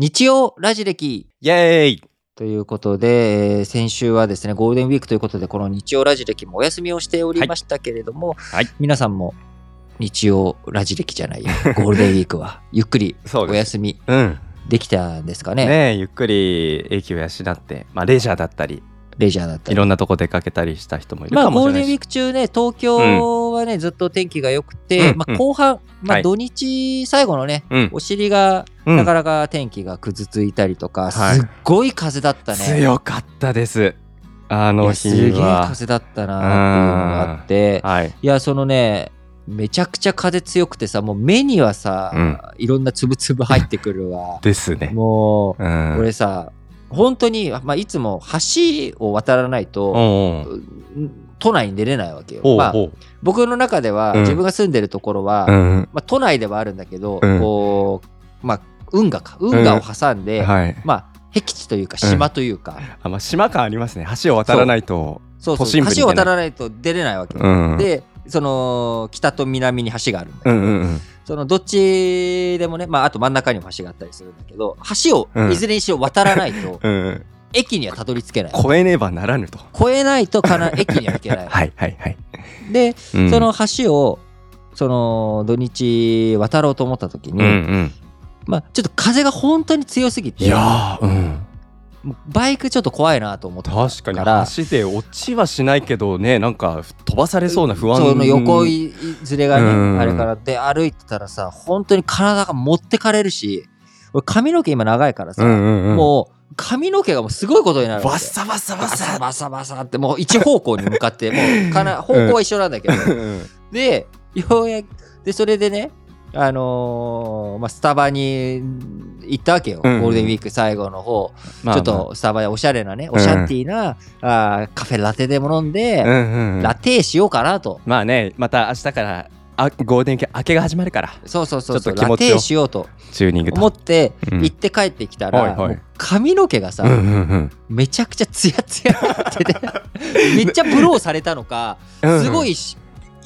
日曜ラジ歴イェーイということで、えー先週はですね、ゴールデンウィークということで、この日曜ラジ歴もお休みをしておりましたけれども、はい皆さんも日曜ラジ歴じゃないや、ゴールデンウィークはゆっくりおそうです。休みうん。できたんですかね。ねえゆっくり駅を養って、まあ、レジャーだったり、レジャーだったり。いろんなとこ出かけたりした人もいるまあ、かもしれないし。ゴールデンウィーク中ね、東京はね、ずっと天気が良くて、まあ、うんうん後半、まあ、はい土日最後のね、うんお尻がうんなかなか天気がぐずついたりとか、はいすっごい風だったね。強かったです。あいのやすげえ日は。風だったなっていうのがあって、はい。いや、そのね、めちゃくちゃ風強くてさ、もう目にはさ、うんいろんな粒々入ってくるわ。ですね。もう、うん。俺さ、本当に、まあ、いつも橋を渡らないと、都内に出れないわけよ。まあ、僕の中では、うん自分が住んでるところは、うん。まあ、都内ではあるんだけど、うんこう、まあ、運河か、運河を挟んで、はい。まあ、僻地というか、島というか、あ、まあ、島感ありますね。橋を渡らないと。そうそう都心部に出ない橋を渡らないと出れないわけ。で、その、北と南に橋があるんだけど、うんうんうん。そのどっちでもね、まあ、あと真ん中にも橋があったりするんだけど、橋をうんいずれにしろ渡らないと。駅にはたどり着けない。越えねばならぬと。越えないとかな 駅には行けない。はいはいはい。で、うんその橋を、その土日渡ろうと思った時に、うんうん。まあ、ちょっと風が本当に強すぎて、いやー、うん。バイクちょっと怖いなと思ったから、確かに橋で落ちはしないけどねなんか飛ばされそうな不安。その横いずれがね、うん。あれからで歩いてたらさ、本当に体が持ってかれるし、俺髪の毛今長いからさ、うんうんうん。もう髪の毛がもうすごいことになるわけ。バッサバサババササバサバサってもう一方向に向かってもうかな 方向は一緒なんだけど、うん。でようやくでそれでねあのーまあ、スタバに行ったわけよ、うんうん。ゴールデンウィーク最後の方、まあちょっとスタバでおしゃれなねおしゃってぃな、あーカフェラテでも飲んで、まあうんうん。ラテしようかなと、まあねまた明日からあゴールデンウィーク明けが始まるから。そうそうそうそう。ラテしようと。思ってうん。行って帰ってきたら、う髪の毛がさ、うんうんうん。めちゃくちゃツヤツヤってて めっちゃブローされたのかうん。すごいし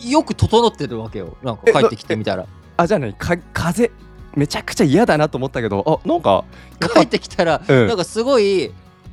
よく整ってるわけよ。なんか帰ってきてみたらあじゃあ何か風めちゃくちゃ嫌だなと思ったけどあなんか帰ってきたら、うん。なんかすごい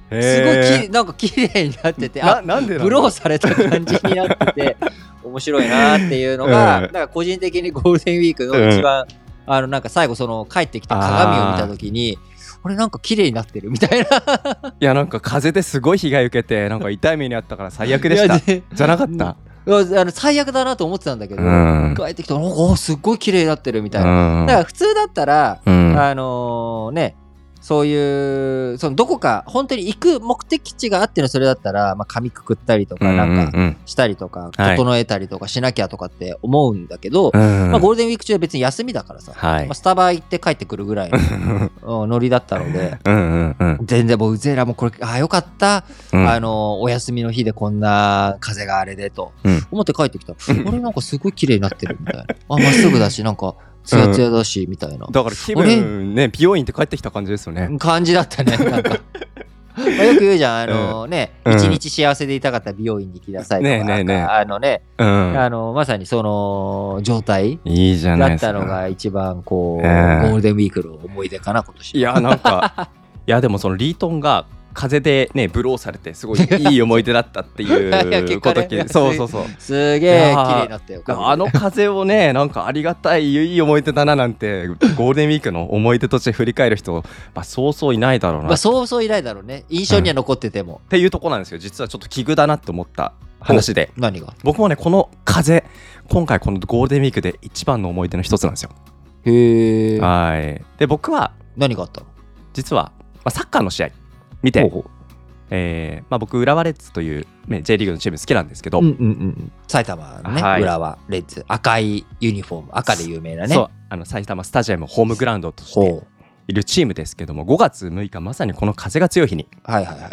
すごいきへなんか綺麗になっててあなんでブローされた感じになってて 面白いなっていうのが、うん。なんか個人的にゴールデンウィークの一番、あのなんか最後その帰ってきて鏡を見た時に俺なんか綺麗になってるみたいな。いやなんか風ですごい被害受けてなんか痛い目にあったから最悪でした。じゃなかったあの最悪だなと思ってたんだけど、うん。帰ってきたらおおすっごい綺麗になってるみたいな。うん。だから普通だったら、うん。あのーねそういうそのどこか本当に行く目的地があってのそれだったら、まあ、髪くくったりとかなんかうん。したりとか、はい。整えたりとかしなきゃとかって思うんだけど、うんまあ、ゴールデンウィーク中は別に休みだからさ、はい。まあ、スタバ行って帰ってくるぐらいの うんノリだったので。全然もううぜえらもうこれあよかった、うん。あのお休みの日でこんな風があれでとうん。思って帰ってきた。ら、あれなんかすごい綺麗になってるみたいな。あまっすぐだしなんかツヤツヤだしみたいな。だから気分ね美容院って帰ってきた感じですよね。感じだったねなんか。まあよく言うじゃん、あのね、うん。一日幸せでいたかったら美容院に行きなさいとか、ねあのね、うん。あの、まさにその状態いいじゃないだったのが一番こう、ええ。ゴールデンウィークの思い出かな、今年。いやなんか いやでもそのリートンが風でねブローされてすごいいい思い出だったっていう こと果ねそうそうそう。すげえ綺麗になったよ。あの風をねなんかありがたいいい思い出だななんてゴールデンウィークの思い出として振り返る人、まあ、そうそういないだろうな、まあ、そうそういないだろうね。印象には残ってても。っていうとこなんですよ。実はちょっと奇遇だなって思った話で。何が？僕もねこの風今回このゴールデンウィークで一番の思い出の一つなんですよ。へえ。はい。で僕は何があったの？実は、まあ、サッカーの試合見てほえーまあ、僕浦和レッズという、ね、J リーグのチーム好きなんですけど、ううんうんうん。埼玉のね、はい浦和レッズ。赤いユニフォーム。赤で有名なね。あの埼玉スタジアムホームグラウンドとして。いるチームですけども5月6日まさにこの風が強い日にはいはいはい。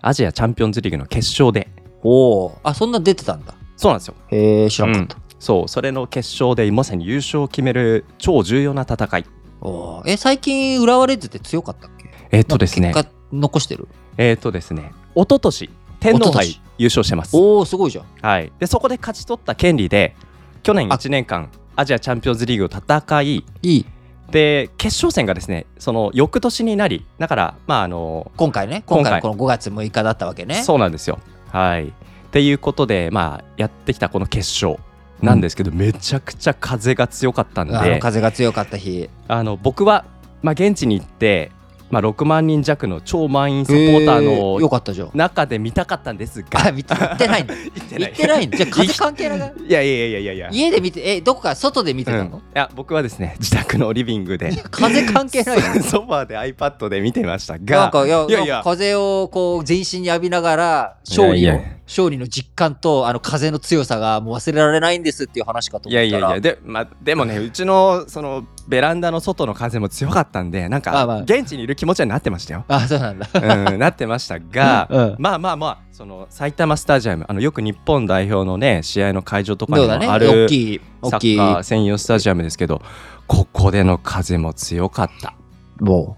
アジアチャンピオンズリーグの決勝でおお。あ、そんな出てたんだ。そうなんですよへえ、知らなかった。そうそれの決勝でまさに優勝を決める超重要な戦いおーえ、最近浦和レッズって強かったっけ？えーっとですね。結果残してる？えーっとですね。一昨年天皇杯優勝してます。おおすごいじゃん。はい。でそこで勝ち取った権利で去年1年間アジアチャンピオンズリーグを戦いいい。で決勝戦がですねその翌年になりだからまああの今回ね。今回。この5月6日だったわけね。そうなんですよ。はい。っていうことでまあやってきたこの決勝なんですけど、めちゃくちゃ風が強かったんで。風が強かった日。あの僕は、まあ、現地に行って、まあ、6万人弱の超満員サポーターのかったじゃん。中で見たかったんですが。あ見て行ってないんだ行って行ってないじゃあ風関係ないいやいやいやいやいや。家で見てえどこか外で見てうん、いたの、や僕はですね自宅のリビングで。風関係ないよ。ソファーで iPad で見てましたなんがかいやいやいや。風をこう全身に浴びながら勝利のいやいや。勝利の実感とあの風の強さがもう忘れられないんですっていう話かといやいやいや。で,、まあ、でもねうちのそのベランダの外の風も強かったんでなんか現地にいる気持ちはなってましたよ。あそうなんだ。うん、なってましたが、うん。まあまあまあその埼玉スタジアムあのよく日本代表のね試合の会場とかにもある大きいサッカー専用スタジアムですけどここでの風も強かった。も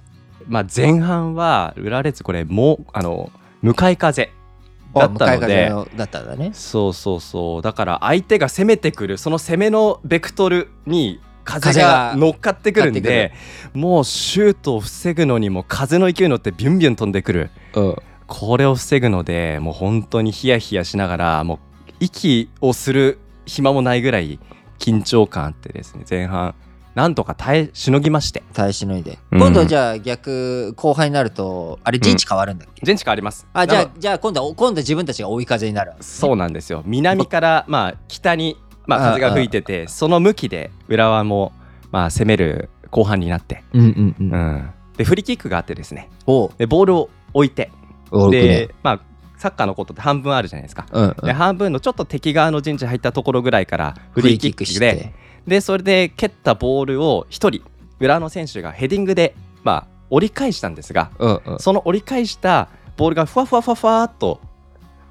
まあ、前半は浦和レッズこれもうあの向かい風うだったのでんだね。そうそうそう。だから相手が攻めてくるその攻めのベクトルに風風がが乗っかってくるんでもうシュートを防ぐのにも風の勢いに乗ってビュンビュン飛んでくる。うん。これを防ぐのでもう本当にヒヤヒヤしながらもう息をする暇もないぐらい緊張感あってですね前半なんとか耐えしのぎまして。耐えしのいで、うん。今度じゃあ逆後輩になるとあれ陣地変わるんだっけ、全地変わります。あじゃあじゃあ今度は今度は自分たちが追い風になるそうなんですよ。南からまあ北にまあ風が吹いててその向きで浦和もまあ攻める後半になって、うんうんうん。うん、でフリーキックがあってですね。でボールを置いて。でまあサッカーのことって半分あるじゃないですか。うんうん。で半分のちょっと敵側の陣地入ったところぐらいからフリーキックしでて。でそれで蹴ったボールを1人浦和の選手がヘディングでまあ折り返したんですがうんうん。その折り返したボールがふわふわふわふわっと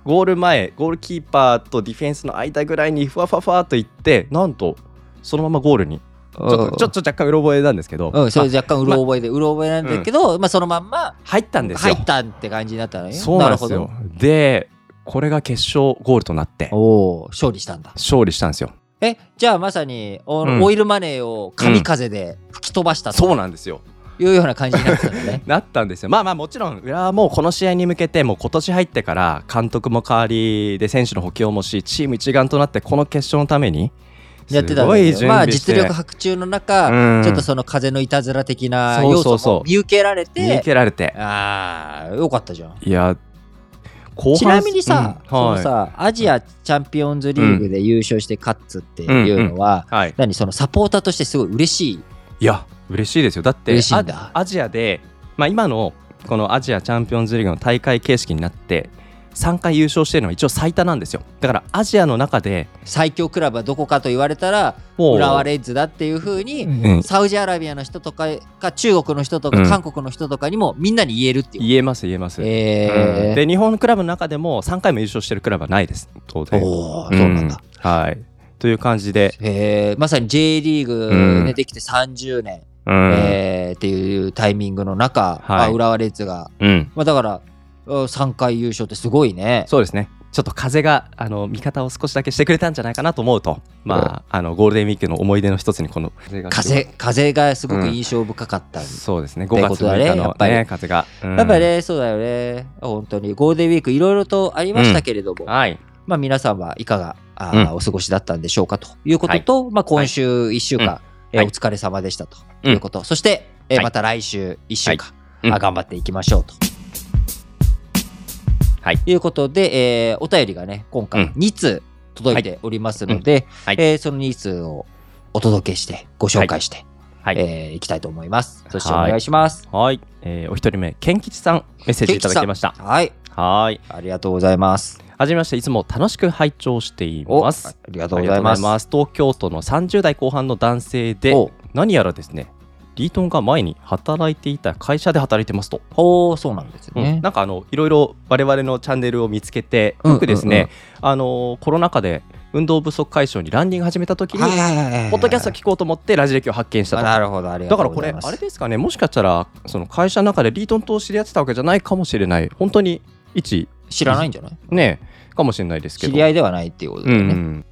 ゴール前ゴールキーパーとディフェンスの間ぐらいにふわふわふわっといってなんとそのままゴールにちょっとちょっと若干うろ覚えなんですけど、うん、それまあ若干うろ覚えで、うろ覚えなんだけど、まあそのまんま入ったんですよ。入ったって感じになったのよ。そうなんですよ。でこれが決勝ゴールとなってど。おお、勝利したんだ。勝利したんですよ。え、じゃあまさにおうんオイルマネーを神風で吹き飛ばしたとそうなんですよ。いうような感じになってたのね。なったんですよ。まあまあもちろん浦和もこの試合に向けてもう今年入ってから監督も変わりで選手の補強もしチーム一丸となってこの決勝のためにやってたんすごいだけどまあ実力伯仲の中、うん。ちょっとその風のいたずら的な要素も見受けられ見受て、けられて。ああ、よかったじゃん。いやちなみにさ、うん。そのはいさ、アジアチャンピオンズリーグで優勝して勝つっていうのは、はい、何そのサポーターとしてすごい嬉しい？いや嬉しいですよ。だってアアジアで、まあ、今のこのアジアチャンピオンズリーグの大会形式になって3回優勝してるのは一応最多なんですよ。だからアジアの中で最強クラブはどこかと言われたら、浦和レッズだっていうふうに、うん。サウジアラビアの人とかか中国の人とかうん。韓国の人とかにもみんなに言えるっていう。言えます言えます、えー。うん。で日本クラブの中でも3回も優勝してるクラブはないです。当然。おーそうなんだ。うん。はい。という感じで、えーまさに J リーグ、うん。ねできて30年、うん。えーっていうタイミングの中、はい。まあ浦和レッズが、うん、まあ、だから3回優勝ってすごいね。そうですね。ちょっと風があの味方を少しだけしてくれたんじゃないかなと思うと、まあ、あのゴールデンウィークの思い出の一つにこの風が風風がすごく印象深かった。そうですね。て5月ことだね6日の、やっぱり。ね、風が、うん。やっぱりね、そうだよね。本当に。ゴールデンウィークいろいろとありましたけれども、はい。まあ皆さんはいかがあお過ごしだったんでしょうかということと、まあ今週1週間、うん。はいえーお疲れ様でしたと。いうこと、そして、えまた来週1週間、うん。あ頑張っていきましょうと。はい。いうことで、えーお便りがね、今うん。回2通届いておりますので、はい。えーその2通をお届けして、ご紹介して、はい。えーいきたいと思います。そしておはい願いします。はい、えーお一人目、ケン吉さん、メッセージいただきました。はい。はい。ありがとうございます。はじめまして、いつも楽しく拝聴しています。りがとうございます。ありがとうございます東京都の30代後半の男性でお、何やらですね、リートンが前に働いていた会社で働いてますと。ほう、そうなんですうんね。なんかあのいろいろ我々のチャンネルを見つけて、うんよくですね、あのコロナ禍で運動不足解消にランニング始めた時に、ポッドキャスト聞こうと思ってラジ歴を発見したと。あなるほど、ありがだからこれとうございます。あれですかねもしかしたらその会社の中でリートンと知り合ってたわけじゃないかもしれない本当に一知らないんじゃない？ねかもしれないですけど。知り合いではないっていうことだうよね。ん、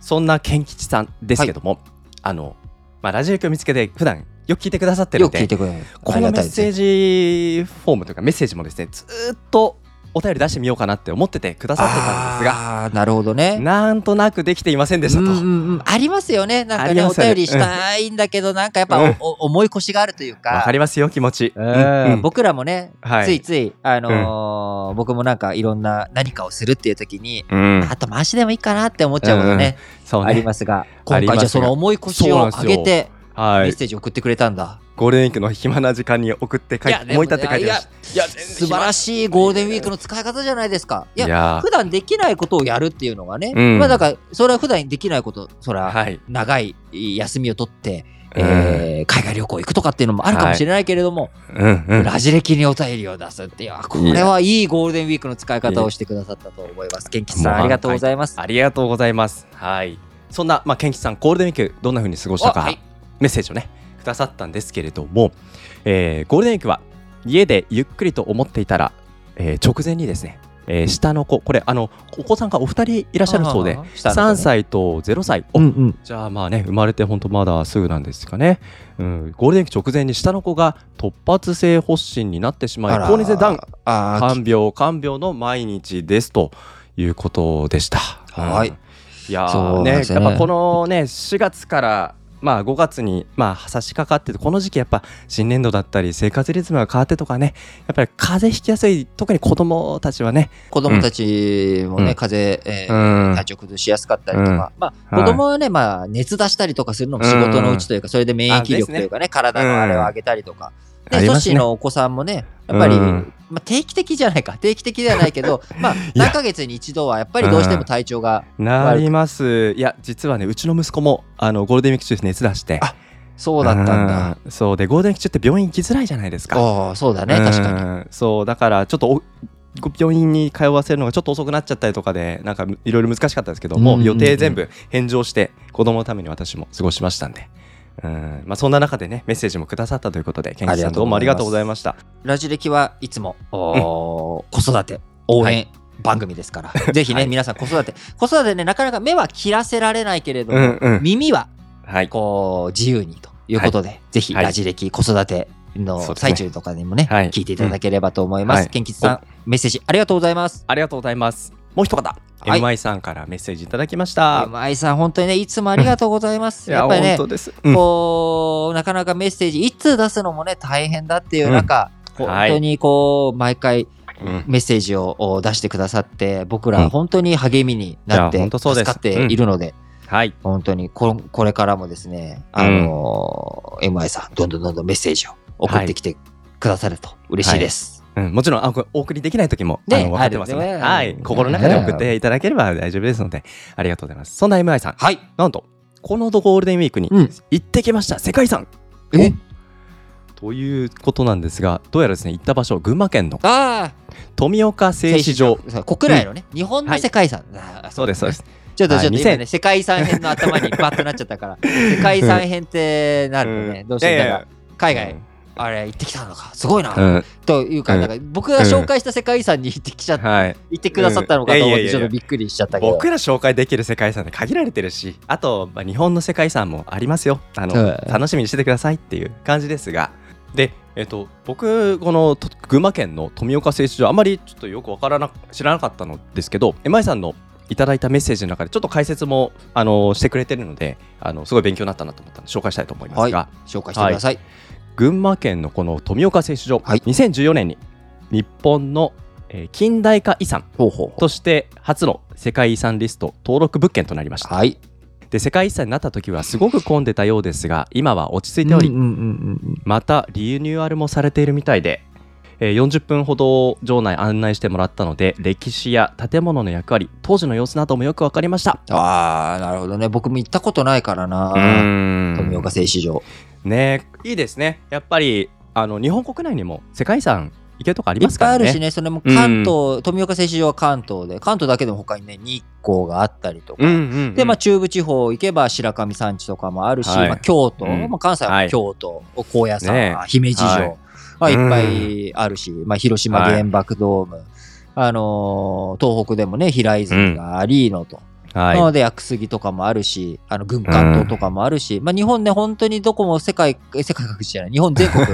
そんな健吉さんですけども、あの、まあ、ラジオ局を見つけて普段よく聞いてくださってるよんでく聞いてくれる。このメッセージフォームというかメッセージもですねずーっとお便り出してみようかなって思っててくださってたんですがなるほどね。なんとなくできていませんでしたと、うんうんうん。ありますよね。なんかねね。便りしたいんだけどなんかやっぱうん。おお重い腰があるというわかかりますよ気持ち、うん。うん僕らもね、はい。ついつい、あのー僕もなんかいろんな何かをするっていう時に、うん。あと回しでもいいかなって思っちゃうことね、そうねありますがあ今りますが回じゃあその重い腰を上げてはい。メッセージ送ってくれたんだ、ゴールデンウィークの暇な時間に送って書い思い立って書いてました。素晴らしいゴールデンウィークの使い方じゃないですか。いや。普段できないことをやるっていうのがね、うん。まあだからそれは普段できないことそれははい。長い休みを取って、うん。えー海外旅行行くとかっていうのもあるかもしれないけれども、うんうん。ラジ歴にお便りを出すっていうあこれはいいゴールデンウィークの使い方をしてくださったと思います。元吉さんありがとうございます。ありがとうございます。はい。そんなまあケンキさんゴールデンウィークどんな風に過ごしたか、あはいメッセージをねくださったんですけれども、えーゴールデンウィークは家でゆっくりと思っていたら、えー直前にですね、えー下の子これあのお子さんがお二人いらっしゃるそうでね。3歳と0歳、おうんうん。じゃあまあね生まれて本当まだすぐなんですかね、うん、ゴールデンウィーク直前に下の子が突発性発疹になってしまい高熱でダウンあー。看病看病の毎日ですということでした。はい。うん。いやねね。やっぱこのね4月からまあ5月にまあ差し掛かっててこの時期やっぱ新年度だったり生活リズムが変わってとかねやっぱり風邪ひきやすい特に子供たちはね。子供たちもね、うん。風邪、えうーん。体調崩しやすかったりとか、まあはい子供はね、まあ熱出したりとかするのも仕事のうちというか、それで免疫力というかね、体のあれを上げたりとか。で、都ね市のお子さんもね、やっぱり、うん。まあ、定期的じゃないか、定期的ではないけど、まあ、や。何ヶ月に一度はやっぱりどうしても体調が、なります。いや実はねうちの息子もあのゴールデンウィーク中熱出して。あそうだったんだ。うん。そうでゴールデンウィーク中って病院行きづらいじゃないですか。そうだね、確かに。にそうだからちょっと病院に通わせるのがちょっと遅くなっちゃったりとかでなんかいろいろ難しかったですけども、うんうんうん予定全部返上して子供のために私も過ごしましたんで。うん。まあ、そんな中でねメッセージもくださったということでケンキさんどうもありがとうございました。ラジ歴はいつも、おー子育て応援番組ですから、ぜひね、はい。皆さん子育て、子育てね、なかなか目は切らせられないけれども、うんうん。耳ははい。こう自由にということで、ぜひはい。ラジ歴子育ての最中とかにもね、はい。聞いていただければと思います。はい。ケンキツさん、メッセージありがとうございます。ありがとうございます。もう一方、はい。MI さんからメッセージいただきました。今井さん、本当にね、いつもありがとうございます。いややっぱりねうん。こう、なかなかメッセージ、一通出すのもね、大変だっていう中、うん本当にこう、毎回、うん。メッセージをお出してくださって、僕うん。ら本当に励みになっていや本当そうです。助かっているので、はい。本当にここれからもですね、あのー MI さん、どんどんどんどんメッセージを送ってきてくださると嬉しいです。うん、もちろんあお送りできない時も、ねあの分かってますので、ね。はい、心の中で送っていただければ大丈夫ですので、ありがとうございます。そんな MI さん、はい。なんと、このゴールデンウィークにうん。行ってきました、世界遺産。え？ということなんですが、どうやらですね、行った場所、群馬県の富岡製糸場。国内のね、日本の世界遺産。あーそうです、そうです。ちょっとちょっとはい今ね、世界遺産編の頭にバッとなっちゃったから、世界遺産編ってなるとね、ん。どうして海外、あれ行ってきたのか、すごいな、うん、というか、うん。なんか僕が紹介した世界遺産に行ってきちゃっはい。行ってくださったのかと思って、うんいやいやいや。ちょっとびっくりしちゃったけど。僕ら紹介できる世界遺産で限られてるし、あと、まあ、日本の世界遺産もありますよ。あの、うん。楽しみにしててくださいっていう感じですが、で、えっと、僕、このと群馬県の富岡製糸場、あまりちょっとよくわからな知らなかったのですけど、エマイさんのいただいたメッセージの中で、ちょっと解説もあのしてくれてるのであの、すごい勉強になったなと思ったので、紹介したいと思いますが、紹介してください。群馬県のこの富岡製糸場、はい2014年に日本の、えー近代化遺産として初の世界遺産リスト登録物件となりました。はい。で世界遺産になった時はすごく混んでたようですが今は落ち着いており、またリニューアルもされているみたいで、えー40分ほど場内案内してもらったので歴史や建物の役割当時の様子などもよく分かりました。ああ、なるほどね。僕も行ったことないからな。富富岡製糸場。ねいいですね。やっぱりあの日本国内にも世界遺産行けるとこありいっますからね。ぱいあるしね、それも関東、富岡製糸場は関東で、関東だけでも他にね、日光があったりとか、うんうんうん。で、まあ、中部地方行けば白神山地とかもあるし、はい。まあ、京都、うん。まあ、関西は京都、高野山、ね姫路城、はいまあ、いっぱいあるし、まあ、広島原爆ドーム、あのー東北でもね、平泉がありのと、はい。なので、屋久杉とかもあるし、あの、軍艦島とかもあるし、まあ、日本ね、本当にどこも世界、え世界各地じゃない、日本全国、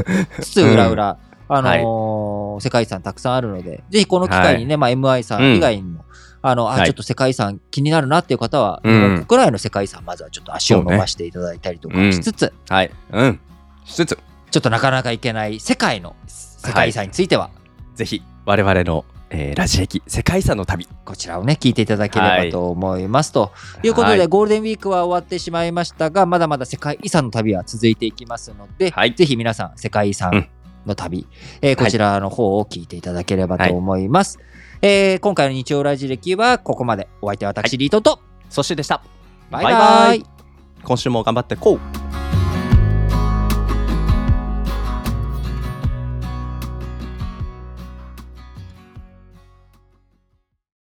津々浦々、あのー世界遺産たくさんあるので、ぜひこの機会にね、まあ、MI さん以外にも、あの、あ、はい。ちょっと世界遺産気になるなっていう方は、うん。日本国内の世界遺産、まずはちょっと足を伸ばしていただいたりとかしつつ、はい。うん。しつつ、ちょっとなかなか行けない世界の世界遺産については、ぜひ、我々の、えーラジエキ世界遺産の旅。こちらをね、聞いていただければと思います。ということで、はいゴールデンウィークは終わってしまいましたが、まだまだ世界遺産の旅は続いていきますので、はいぜひ皆さん、世界遺産の旅、えーこちらの方を聞いていただければと思います。えー今回の日曜ラジ歴はここまで。お相手は私、リートと、そしてでした。バイバイ今週も頑張ってこう